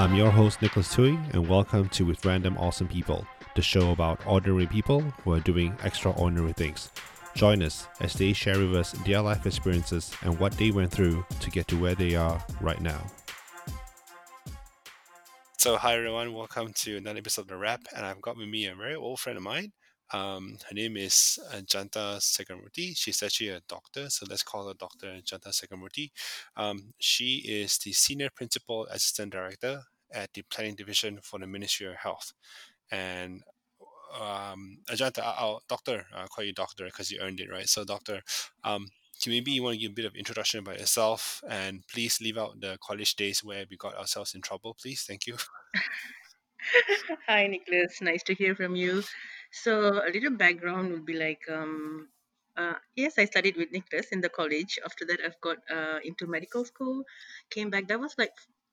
I'm your host, Nicholas Tui, and welcome to With Random Awesome People, the show about ordinary people who are doing extraordinary things. Join us as they share with us their life experiences and what they went through to get to where they are right now. So, hi everyone, welcome to another episode of The Wrap, and I've got with me a very old friend of mine. Um, her name is uh, Janta Segarmurthy. She's actually a doctor, so let's call her Dr. Janta Segarmurthy. Um, she is the Senior Principal Assistant Director at the Planning Division for the Ministry of Health. And um, Ajantha, I'll, doctor, I'll call you doctor because you earned it, right? So, doctor, um, maybe you want to give a bit of introduction about yourself and please leave out the college days where we got ourselves in trouble, please. Thank you. Hi, Nicholas. Nice to hear from you. So, a little background would be like, um, uh, yes, I studied with Nicholas in the college. After that, I've got uh, into medical school. Came back. That was like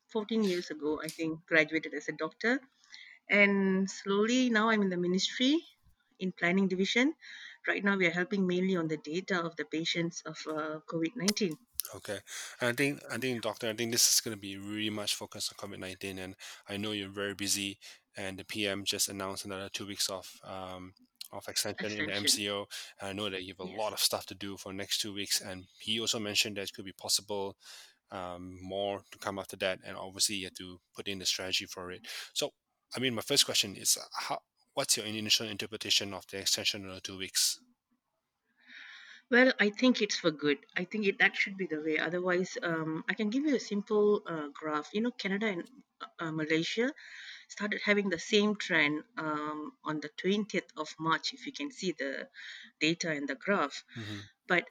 14 years ago. I think graduated as a doctor, and slowly now I'm in the ministry in planning division. Right now, we are helping mainly on the data of the patients of uh, COVID 19. Okay, and I think I think doctor, I think this is going to be really much focused on COVID nineteen, and I know you're very busy, and the PM just announced another two weeks of um, of extension, in the MCO. And I know that you have a yes. lot of stuff to do for next two weeks, and he also mentioned that it could be possible um, more to come after that, and obviously you have to put in the strategy for it. So, I mean, my first question is, how what's your initial interpretation of the extension of the two weeks? Well, I think it's for good. I think it, that should be the way. Otherwise, um, I can give you a simple uh, graph. You know, Canada and uh, Malaysia started having the same trend um, on the 20th of March, if you can see the data in the graph. Mm-hmm. But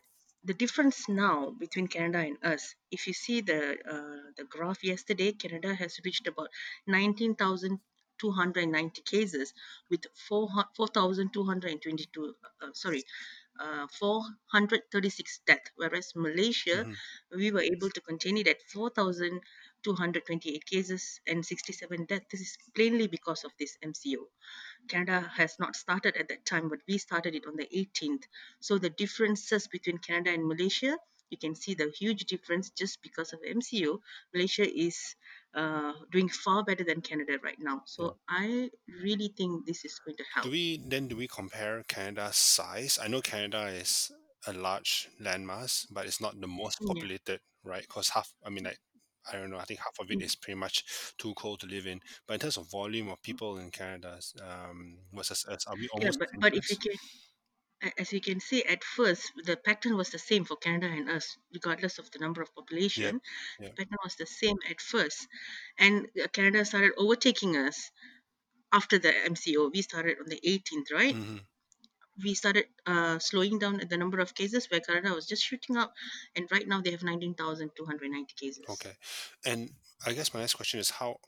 the difference now between Canada and us, if you see the uh, the graph yesterday, Canada has reached about 19,290 cases with 4, 4,222, uh, sorry, uh, 436 deaths, whereas Malaysia, mm-hmm. we were able to contain it at 4,228 cases and 67 deaths. This is plainly because of this MCO. Canada has not started at that time, but we started it on the 18th. So the differences between Canada and Malaysia, you can see the huge difference just because of MCO. Malaysia is uh, doing far better than Canada right now. So I really think this is going to help. Do we then do we compare Canada's size? I know Canada is a large landmass, but it's not the most populated, yeah. right? Because half, I mean, like I don't know. I think half of it mm. pretty much too cold to live in. But in terms of volume of people in Canada, um, versus us, are we almost? Yeah, but, but if you can, as you can see, at first the pattern was the same for Canada and us, regardless of the number of population. Yeah, yeah. The pattern was the same at first, and uh, Canada started overtaking us after the MCO. We started on the 18th, right? Mm-hmm. We started uh, slowing down the number of cases where Canada was just shooting up, and right now they have 19,290 cases. Okay, and I guess my next question is how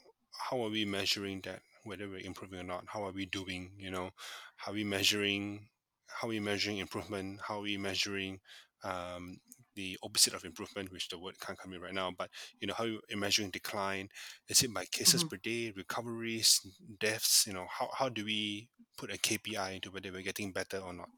how are we measuring that? Whether we're improving or not, how are we doing? You know, how are we measuring how are we measuring improvement? How are we measuring um, the opposite of improvement, which the word can't come in right now, but you know, how you measuring decline? Is it by cases mm-hmm. per day, recoveries, deaths? You know, how, how do we put a KPI into whether we're getting better or not?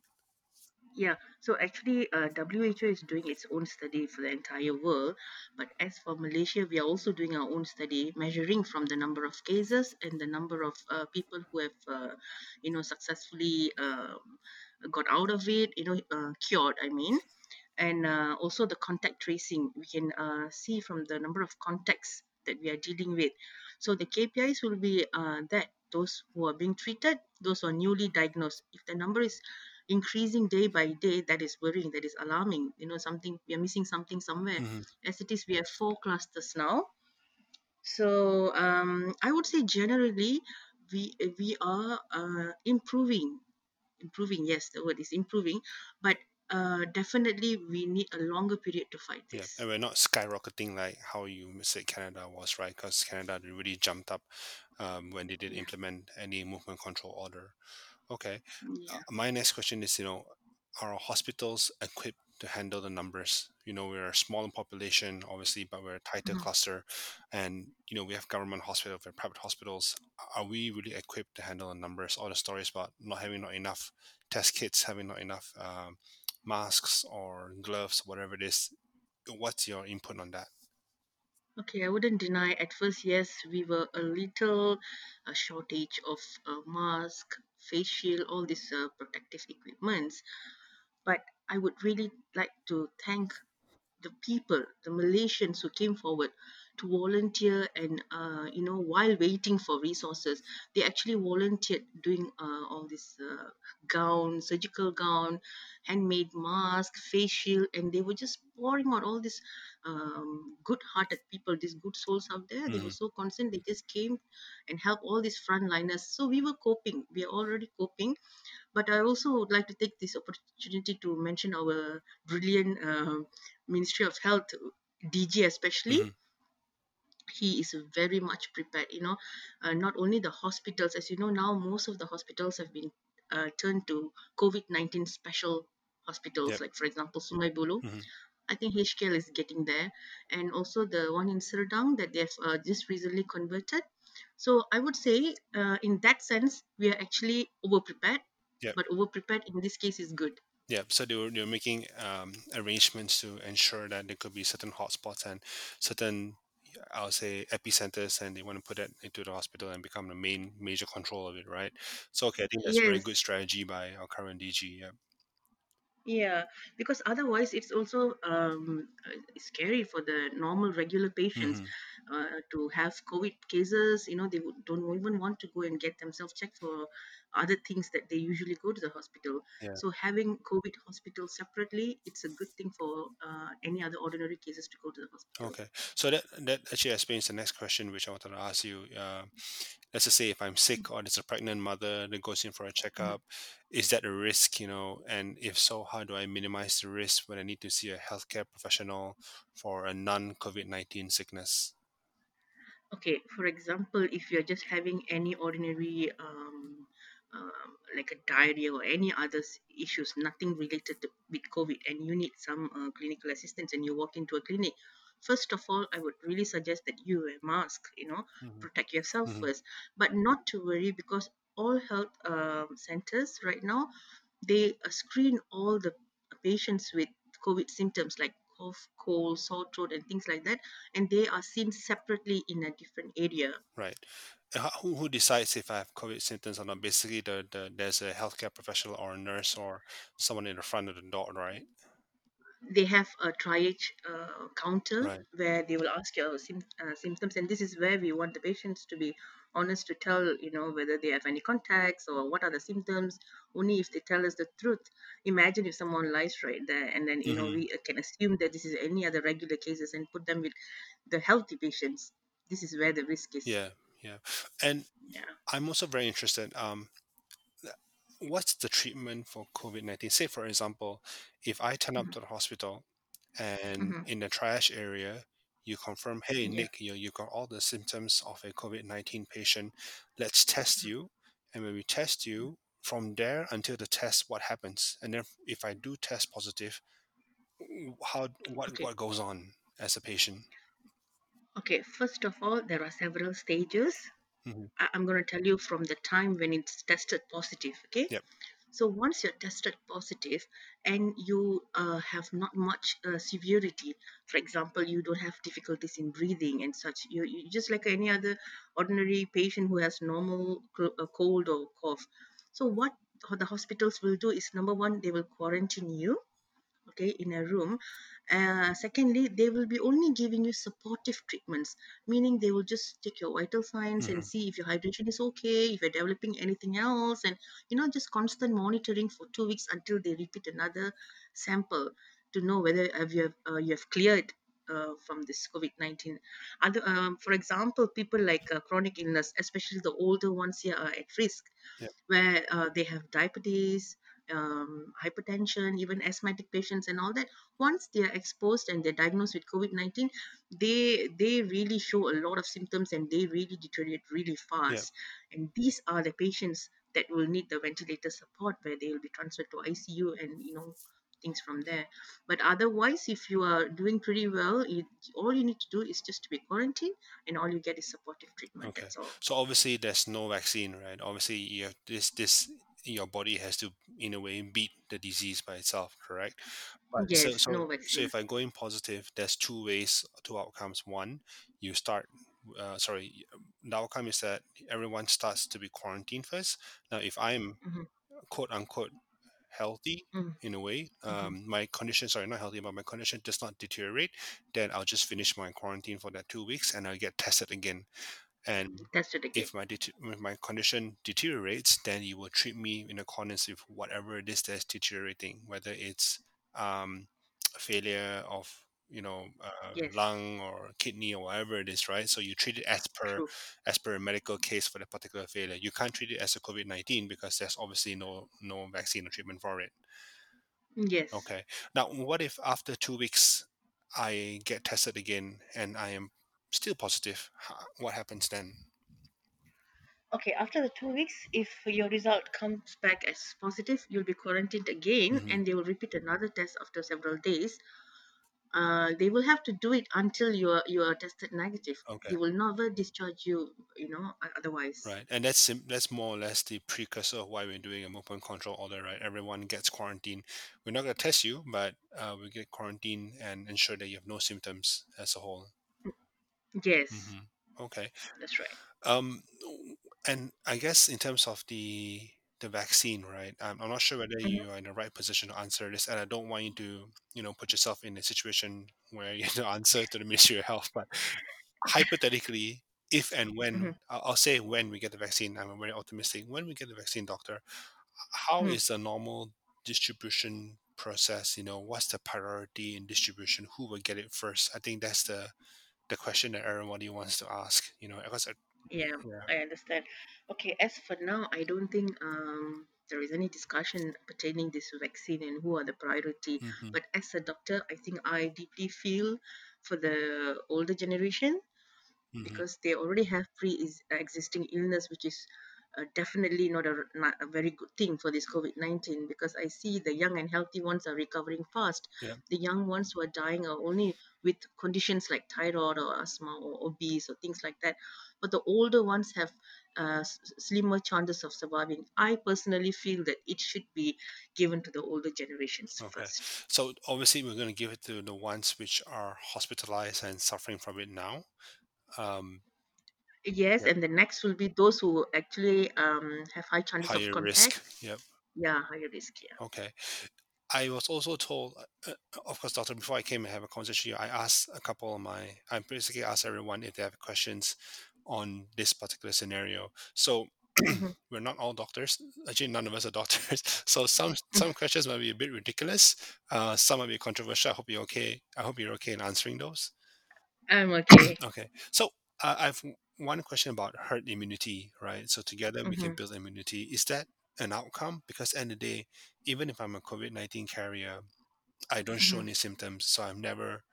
Yeah, so actually, uh, WHO is doing its own study for the entire world. But as for Malaysia, we are also doing our own study, measuring from the number of cases and the number of uh, people who have, uh, you know, successfully um, got out of it, you know, uh, cured, I mean. And uh, also the contact tracing, we can uh, see from the number of contacts that we are dealing with. So the KPIs will be uh, that those who are being treated, those who are newly diagnosed. If the number is increasing day by day, that is worrying, that is alarming. You know, something we are missing something somewhere. Mm-hmm. As it is, we have four clusters now. So um, I would say generally we we are uh, improving improving yes the word is improving but uh, definitely we need a longer period to fight this. Yeah, and we're not skyrocketing like how you said Canada was, right? Because Canada really jumped up um, when they did yeah. implement any movement control order. Okay. Yeah. Uh, my next question is, you know, are hospitals equipped to handle the numbers. You know, we're a small population, obviously, but we're a tighter mm-hmm. cluster, and you know, we have government hospitals, we have private hospitals. Are we really equipped to handle the numbers? All the stories about not having not enough test kits, having not enough um, masks or gloves, whatever it is. What's your input on that? Okay, I wouldn't deny at first, yes, we were a little a shortage of uh, mask, face shield, all these uh, protective equipments. But I would really like to thank the people, the Malaysians who came forward to volunteer and uh, you know while waiting for resources, they actually volunteered doing uh, all this uh, gown, surgical gown, handmade mask, face shield, and they were just pouring out all these um, good-hearted people, these good souls out there. They were hmm so concerned. They just came and helped all these frontliners. So we were coping. We are already coping but I also would like to take this opportunity to mention our brilliant uh, Ministry of Health DG, especially. hmm He is very much prepared. You know, uh, not only the hospitals, as you know, now most of the hospitals have been uh, turned to COVID 19 special hospitals, Yep. like, for example, Sungai Buloh. hmm I think HKL is getting there. And also the one in Serdang that they've uh, just recently converted. So I would say, uh, in that sense, we are actually over prepared, Yep. but over prepared in this case is good. Yeah, So they were they were making um, arrangements to ensure that there could be certain hotspots and certain I'll say epicenters, and they want to put that into the hospital and become the main major control of it, right? So okay, I think that's a very good strategy by our current DG. Yeah. yeah, because otherwise it's also um, uh, scary for the normal regular patients hmm uh, to have COVID cases. You know, they don't even want to go and get themselves checked for other things that they usually go to the hospital. Yeah. So having COVID hospital separately, it's a good thing for uh, any other ordinary cases to go to the hospital. Okay. So that that actually explains the next question, which I wanted to ask you. Uh, let's just say if I'm sick or there's a pregnant mother that goes in for a Mhm. checkup, is that a risk, you know? And if so, how do I minimize the risk when I need to see a healthcare professional for a non-COVID nineteen sickness? Okay, for example, if you're just having any ordinary, um, um, like a diarrhea or any other issues, nothing related to, with COVID, and you need some uh, clinical assistance, and you walk into a clinic, first of all, I would really suggest that you wear mask. You know, hmm protect yourself hmm first, but not to worry because all health um, centers right now they uh, screen all the patients with COVID symptoms like cough, cold, sore throat, and things like that, and they are seen separately in a different area. Right. Ho- Who, who decides if I have COVID symptoms or not? Basically, the, the there's a healthcare professional or a nurse or someone in the front of the door, right? They have a triage uh, counter Right. where they will ask your sym- uh, symptoms, and this is where we want the patients to be honest to tell, you know, whether they have any contacts or what are the symptoms. Only if they tell us the truth. Imagine if someone lies right there, and then you know hmm we uh, can assume that this is any other regular cases and put them with the healthy patients. This is where the risk is. Yeah. Yeah. And Yeah. I'm also very interested. Um, what's the treatment for COVID 19? Say, for example, if I turn up hmm to the hospital and hmm in the triage area, you confirm, hey, Yeah. Nick, you, you got all the symptoms of a COVID 19 patient. Let's test Mhm. you. And when we test you, from there until the test, what happens? And then if I do test positive, w- how what Okay. what goes on as a patient? Okay. First of all, there are several stages. hmm I- I'm going to tell you from the time when it's tested positive. Okay. Yep. So once you're tested positive and you uh, have not much uh, severity, for example, you don't have difficulties in breathing and such, you, you just like any other ordinary patient who has normal uh, cold or cough. So what the hospitals will do is number one, they will quarantine you okay in a room uh, secondly they will be only giving you supportive treatments meaning they will just take your vital signs and hmm see if your hydration is okay if you're developing anything else and you know just constant monitoring for two weeks until they repeat another sample to know whether have you have, uh, you have cleared uh, from this COVID-19. Other, um, for example, people like uh, chronic illness, especially the older ones here, are at risk Yep. where uh, they have diabetes, um, hypertension, even asthmatic patients, and all that. Once they are exposed and they're diagnosed with COVID nineteen, they they really show a lot of symptoms and they really deteriorate really fast. And these are the patients that will need the ventilator support, where they will be transferred to ICU and you know things from there. But otherwise, if you are doing pretty well, it, all you need to do is just to be quarantined, and all you get is supportive treatment. Okay. So obviously there's no vaccine, right? Obviously you have this this your body has to in a way beat the disease by itself correct? But so Yes, so no so if i go in positive there's two ways two outcomes. One you start uh, sorry the outcome is that everyone starts to be quarantined first. Now if i'm hmm quote unquote healthy hmm in a way hmm um, my condition sorry not healthy but my condition does not deteriorate then i'll just finish my quarantine for that two weeks and i'll get tested again and Tested again. if my det- if my condition deteriorates, then you will treat me in accordance with whatever it is that's deteriorating, whether it's um, failure of you know uh, Yes, lung or kidney or whatever it is, right? So you treat it as per true. as per a medical case for the particular failure. You can't treat it as a COVID nineteen because there's obviously no no vaccine or treatment for it. Yes. Okay. Now, what if after two weeks I get tested again and I am still positive? What happens then? Okay, after the two weeks, if your result comes back as positive, you'll be quarantined again hmm and they will repeat another test after several days. Uh, they will have to do it until you are you are tested negative. Okay. They will never discharge you, you know, otherwise. Right, and that's sim- that's more or less the precursor of why we're doing a movement control order, right? Everyone gets quarantined. We're not going to test you, but uh, we get quarantined and ensure that you have no symptoms as a whole. Yes, hmm Okay. that's right. Um, and I guess in terms of the the vaccine, right? I'm, I'm not sure whether Mhm, you are in the right position to answer this, and I don't want you to, you know, put yourself in a situation where you have to answer to the Ministry of Health. But hypothetically, if and when mhm, I'll I'll say when we get the vaccine, I'm very optimistic. When we get the vaccine, doctor, how mhm. is the normal distribution process? You know, what's the priority in distribution? Who will get it first? I think that's the the question that everybody wants to ask. You know, because I, Yeah, yeah, I understand. Okay, as for now, I don't think um, there is any discussion pertaining this vaccine and who are the priority. hmm But as a doctor, I think I deeply feel for the older generation hmm because they already have pre-existing illness, which is uh, definitely not a, not a very good thing for this COVID-19 because I see the young and healthy ones are recovering fast. yeah, The young ones who are dying are only with conditions like thyroid or asthma or obese or things like that. But the older ones have uh, slimmer chances of surviving. I personally feel that it should be given to the older generations okay. first. So obviously, we're going to give it to the ones which are hospitalized and suffering from it now. Um, Yes, yep, and the next will be those who actually um, have high chances of higher contact risk. Yep. Yeah, higher risk. Yeah. Okay. I was also told, uh, uh, of course, doctor, before I came and have a conversation, I asked a couple of my, I basically asked everyone if they have questions on this particular scenario. So hmm we're not all doctors. Actually, none of us are doctors. So some some questions might be a bit ridiculous. Uh, some might be controversial. I hope you're okay. I hope you're okay in answering those. I'm okay. Okay. So uh, I've one question about herd immunity, right? So together we can hmm build immunity. Is that an outcome? Because end of the day, even if I'm a COVID nineteen carrier, I don't show hmm any symptoms, so I'm never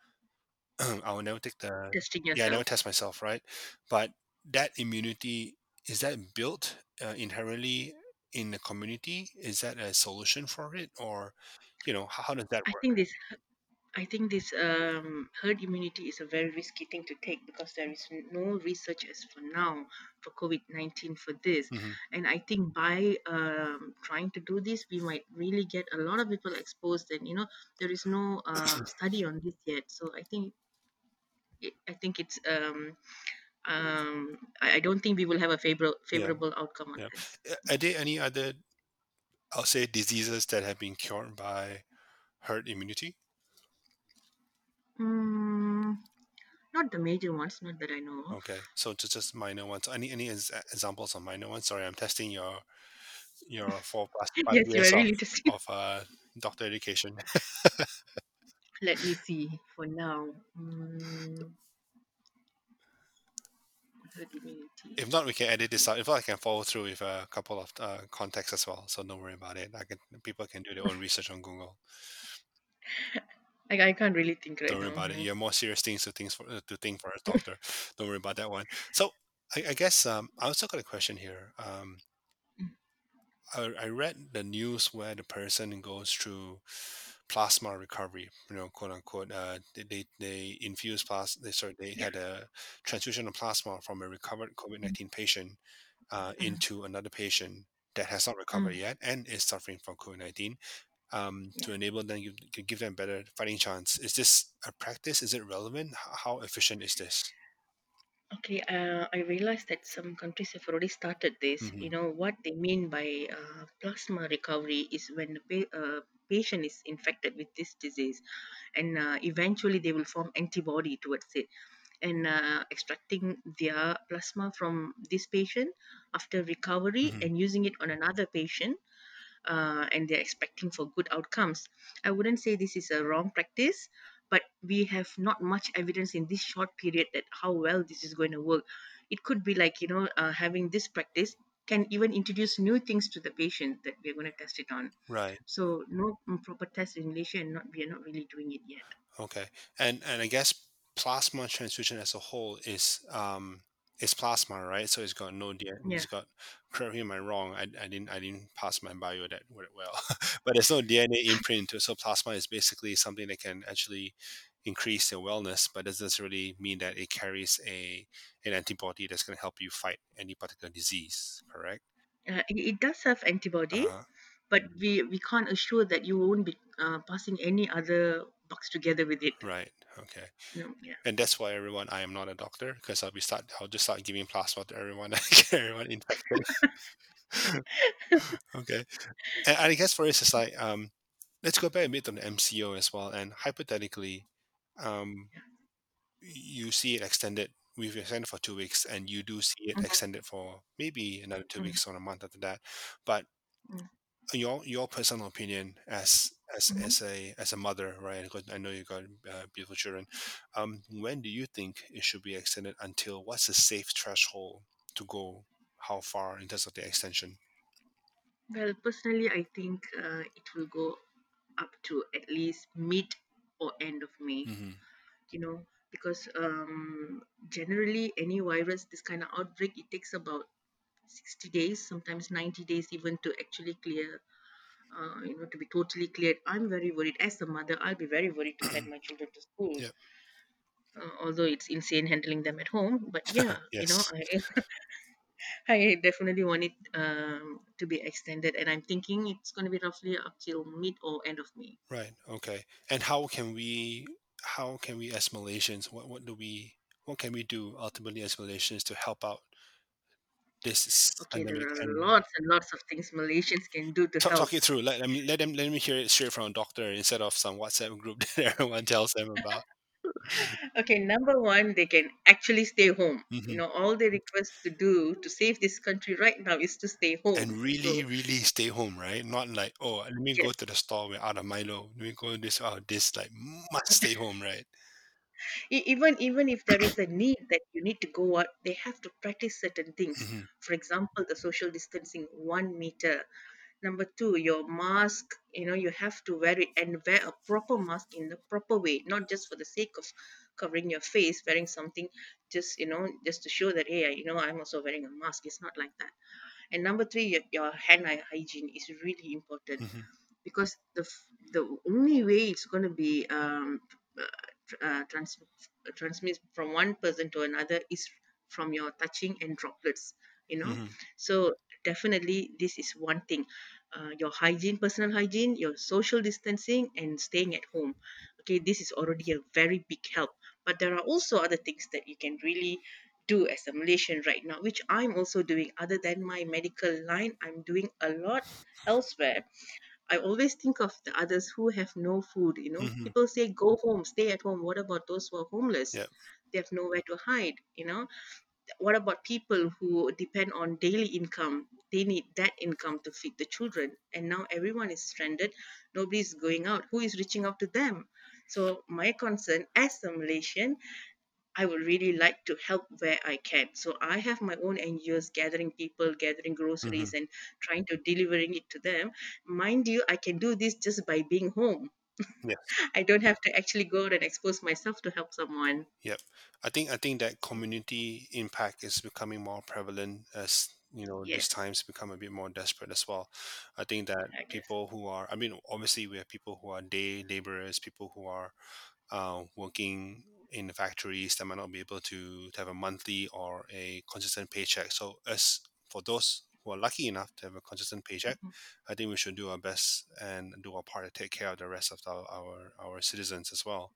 I will never take the yeah, I never test myself, right? But that immunity is that built uh, inherently in the community? Is that a solution for it, or you know, how, how does that I work? think this. I think this um, herd immunity is a very risky thing to take because there is no research as for now for COVID nineteen for this, hmm and I think by um, trying to do this, we might really get a lot of people exposed, and you know there is no uh, study on this yet. So I think I think it's um, um, I don't think we will have a favorable Yeah, favorable outcome on yeah. this. Are there any other, I'll say, diseases that have been cured by herd immunity? Mm, not the major ones, not that I know of. Okay, so just just minor ones. Any any ex- examples of minor ones? Sorry, I'm testing your your four plus five yes, you years are of really of uh, doctor education. Let me see. For now, mm. If not, we can edit this out. If not, I can follow through with a couple of uh, contacts as well. So don't worry about it. I can people can do their own research on Google. I, I can't really think right Don't worry now. about it. You have more serious things to things for uh, to think for a doctor. Don't worry about that one. So I, I guess um, I also got a question here. Um, I, I read the news where the person goes through plasma recovery, you know, quote unquote. Uh, they, they, they infused plasma, they, sorry, they Yeah. had a transfusion of plasma from a recovered COVID Mm, 19 patient uh, mm, into another patient. that has not recovered Mm, yet and is suffering from COVID nineteen um, yeah. to enable them to give them better fighting chance. Is this a practice? Is it relevant? How efficient is this? Okay, uh, I realized that some countries have already started this. hmm You know, what they mean by uh, plasma recovery is when the pa- uh, patient is infected with this disease and uh, eventually they will form antibody towards it and uh, extracting their plasma from this patient after recovery hmm and using it on another patient uh, and they're expecting for good outcomes. I wouldn't say this is a wrong practice, but we have not much evidence in this short period that how well this is going to work. It could be like you know uh, having this practice can even introduce new things to the patient that we're going to test it on. Right. So no mm, proper test in Malaysia, and not we are not really doing it yet. Okay. And and I guess plasma transfusion as a whole is um is plasma, right? So it's got no DNA. Yeah. It's got. Correct me if I'm wrong. I, I didn't I didn't pass my bio that well, but there's no DNA imprint to it. So plasma is basically something that can actually increase your wellness, but it doesn't really mean that it carries a an antibody that's going to help you fight any particular disease. Correct. Uh, it, does have antibody, huh. but we, we can't assure that you won't be uh, passing any other bugs together with it. Right. Okay. No, yeah. And that's why everyone, I am not a doctor because I'll be start. I'll just start giving plasma to everyone. everyone infected. okay. And I guess for us, it's like um, let's go back a bit on the MCO as well. And hypothetically, um, you see it extended. We've extended for two weeks, and you do see it Mhm, extended for maybe another two mm, weeks or a month after that. But mm, your your personal opinion as as mhm. as a as a mother, right? Because I know you got uh, beautiful children. Um, when do you think it should be extended until? What's the safe threshold to go? How far in terms of the extension? Well, personally, I think uh, it will go up to at least mid or end of May, hmm you know, because um, generally any virus, this kind of outbreak, it takes about 60 days, sometimes 90 days even to actually clear, uh, you know, to be totally cleared. I'm very worried. As a mother, I'll be very worried to send my children to school, Yeah. uh, although it's insane handling them at home. But yeah, you know, I, I definitely want it um, to be extended, and I'm thinking it's going to be roughly up till mid or end of May. Right. Okay. And how can we? How can we as Malaysians? What what do we? What can we do ultimately as Malaysians to help out this is Okay, there pandemic are and lots and lots of things Malaysians can do to talk, help. talk it through. Let, let me let them let me hear it straight from a doctor instead of some WhatsApp group that everyone tells them about. Okay, number one, they can actually stay home. You hmm know, all they request to do to save this country right now is to stay home. And really, So, really stay home, right? Not like oh, let me go to the store. We're out of Milo. Let me go this out of this. Like must stay home, right? E- even even if there is a need that you need to go out, they have to practice certain things. hmm For example, the social distancing, one meter. Number two, your mask, you know, you have to wear it and wear a proper mask in the proper way, not just for the sake of covering your face, wearing something just, you know, just to show that, hey, you know, I'm also wearing a mask. It's not like that. And number three, your, your hand hy- hygiene is really important hmm because the f- the only way it's going to be um, uh, tr- trans- transmit from one person to another is from your touching and droplets you know? Hmm so definitely this is one thing. Uh, your hygiene personal hygiene your social distancing and staying at home. Okay this is already a very big help. But there are also other things that you can really do as a malaysian right now which i'm also doing. Other than my medical line i'm doing a lot elsewhere I always think of the others who have no food. You know, hmm people say go home, stay at home. What about those who are homeless? Yeah. They have nowhere to hide. You know, what about people who depend on daily income? They need that income to feed the children. And now everyone is stranded. Nobody's going out. Who is reaching out to them? So my concern as a Malaysian I would really like to help where I can. So I have my own NGOs gathering people, gathering groceries, and trying to delivering it to them. Mind you, I can do this just by being home. Yes. I don't have to actually go out and expose myself to help someone. Yep. I think I think that community impact is becoming more prevalent as you know these times become a bit more desperate as well. I think that I people who are I mean obviously we have people who are day laborers, people who are uh, working in the factories that might not be able to, to have a monthly or a consistent paycheck. So as for those who are lucky enough to have a consistent paycheck, Mhm. I think we should do our best and do our part to take care of the rest of our our, our citizens as well.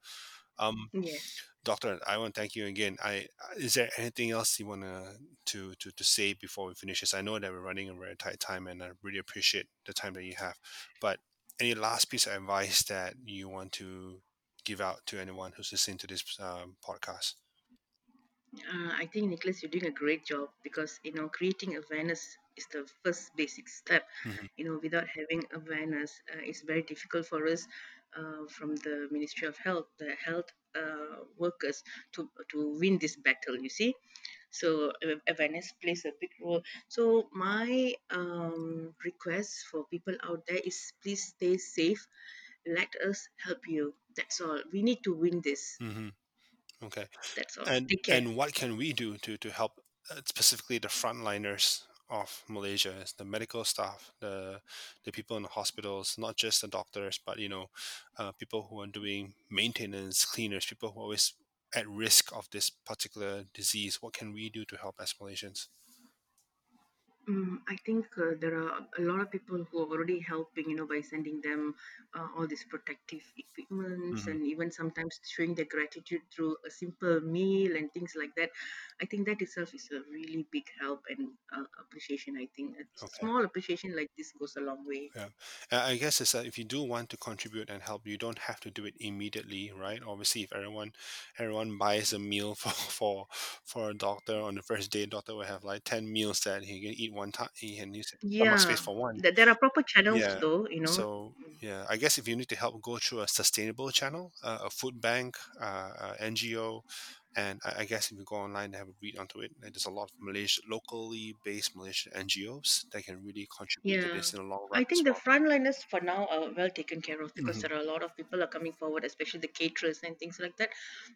Um, Yes. Doctor, I want to thank you again. I is there anything else you want to to to say before we finish this? I know that we're running a very tight time, and I really appreciate the time that you have. But any last piece of advice that you want to give out to anyone who's listening to this um, podcast? Uh, I think Nicholas, you're doing a great job because you know creating awareness is the first basic step. hmm You know, without having awareness, uh, it's very difficult for us uh, from the Ministry of Health, the health uh, workers, to to win this battle. You see, so awareness plays a big role. So my um, request for people out there is please stay safe. Let us help you. That's all. We need to win this. hmm Okay. That's all. And and what can we do to to help uh, specifically the frontliners of Malaysia, the medical staff, the the people in the hospitals, not just the doctors, but you know, uh, people who are doing maintenance, cleaners, people who are always at risk of this particular disease. What can we do to help as Malaysians? Mm, I think uh, there are a lot of people who are already helping, you know, by sending them uh, all these protective equipments hmm and even sometimes showing their gratitude through a simple meal and things like that. I think that itself is a really big help and uh, appreciation. I think a Okay. small appreciation like this goes a long way. Yeah, Uh, I guess it's that if you do want to contribute and help, you don't have to do it immediately, right? Obviously, if everyone everyone buys a meal for for for a doctor on the first day, doctor will have like ten meals that he can eat one time. He can use stomach space Yeah, for one. th- there are proper channels Yeah. though, you know. So yeah, I guess if you need to help go through a sustainable channel, uh, a food bank, uh, uh, NGO, and I, I guess if you go online and have a read onto it, there's a lot of Malaysia locally based Malaysian NGOs that can really contribute to this in the long run I think the well. frontliners for now are well taken care of because hmm there are a lot of people are coming forward, especially the caterers and things like that.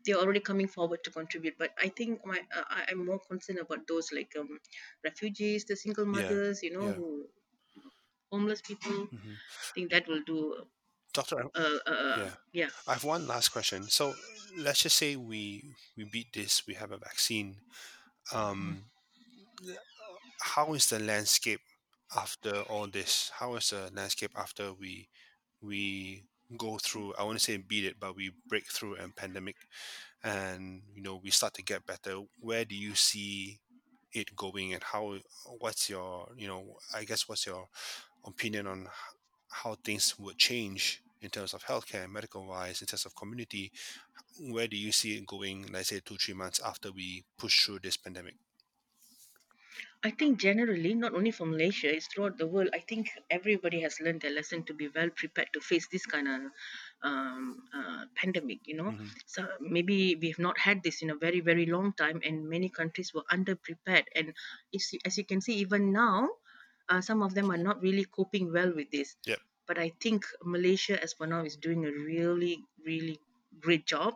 They're already coming forward to contribute. But I think my uh, I'm more concerned about those like um, refugees, the single Yeah, mothers, you know, yeah. who homeless people. hmm I think that will do. Doctor, I- Uh, uh, uh, yeah, yeah. I have one last question. So let's just say we we beat this, we have a vaccine. Um, how is the landscape after all this? How is the landscape after we we go through? I want to say beat it, but we break through a pandemic, and you know we start to get better. Where do you see it going, and how? What's your you know? I guess what's your opinion on how things would change in terms of healthcare, medical wise, in terms of community? Where do you see it going? Let's say two, three months after we push through this pandemic. I think generally, not only for Malaysia, it's throughout the world. I think everybody has learned their lesson to be well prepared to face this kind of um, uh, pandemic. You know, hmm so maybe we have not had this in a very very long time, and many countries were underprepared. And as you, as you can see, even now, uh, some of them are not really coping well with this. Yep. But I think Malaysia, as for now, is doing a really really great job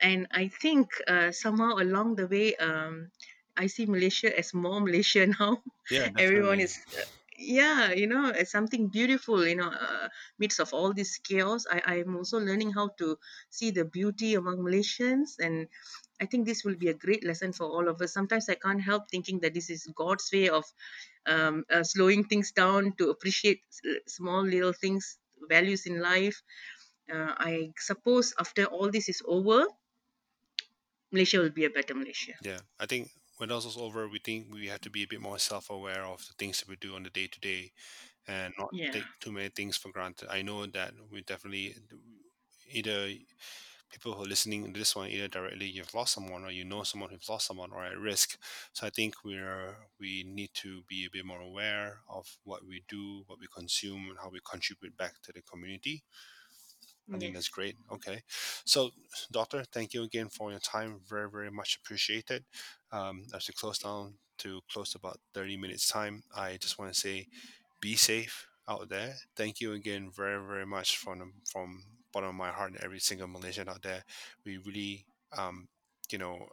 and I think uh, somehow along the way, um, I see Malaysia as more Malaysia now. Yeah, Everyone is, uh, yeah, you know, it's something beautiful. You know, uh, midst of all this chaos, I I am also learning how to see the beauty among Malaysians, and I think this will be a great lesson for all of us. Sometimes I can't help thinking that this is God's way of um, uh, slowing things down to appreciate small little things, values in life. Uh, I suppose after all this is over, Malaysia will be a better Malaysia. Yeah, I think when this is over, we think we have to be a bit more self-aware of the things that we do on the day to day, and not Yeah. take too many things for granted. I know that we definitely either people who are listening to this one either directly you've lost someone or you know someone who's lost someone or at risk. So I think we're we need to be a bit more aware of what we do, what we consume, and how we contribute back to the community. I think that's great. Okay. So, Doctor, thank you again for your time. Very, very much appreciated. Um, as we close down to close about 30 minutes time, I just want to say be safe out there. Thank you again very, very much from, the- from bottom of my heart and every single Malaysian out there. We really, um, you know,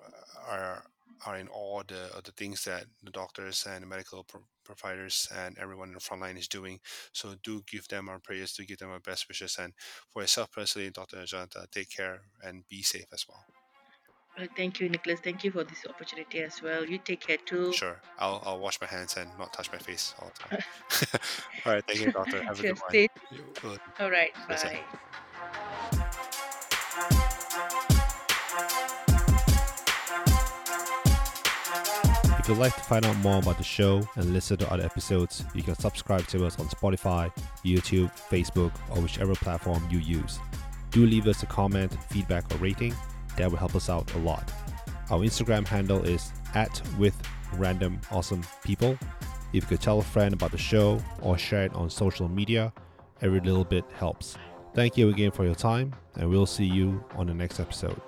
are are in awe of the, of the things that the doctors and the medical pro- providers and everyone in the front line is doing. So do give them our prayers, do give them our best wishes, and for yourself personally, Dr. Ajantha, take care and be safe as well. Thank you, Nicholas. Thank you for this opportunity as well. You take care too. Sure, I'll I'll wash my hands and not touch my face all the time. all right, thank you, doctor. Have a good one. stay. All right. Yes, sir. Bye. If you'd like to find out more about the show and listen to other episodes, you can subscribe to us on Spotify, YouTube, Facebook, or whichever platform you use. Do leave us a comment, feedback, or rating. That will help us out a lot. Our Instagram handle is at with random awesome people. If you could tell a friend about the show or share it on social media, every little bit helps. Thank you again for your time, and we'll see you on the next episode.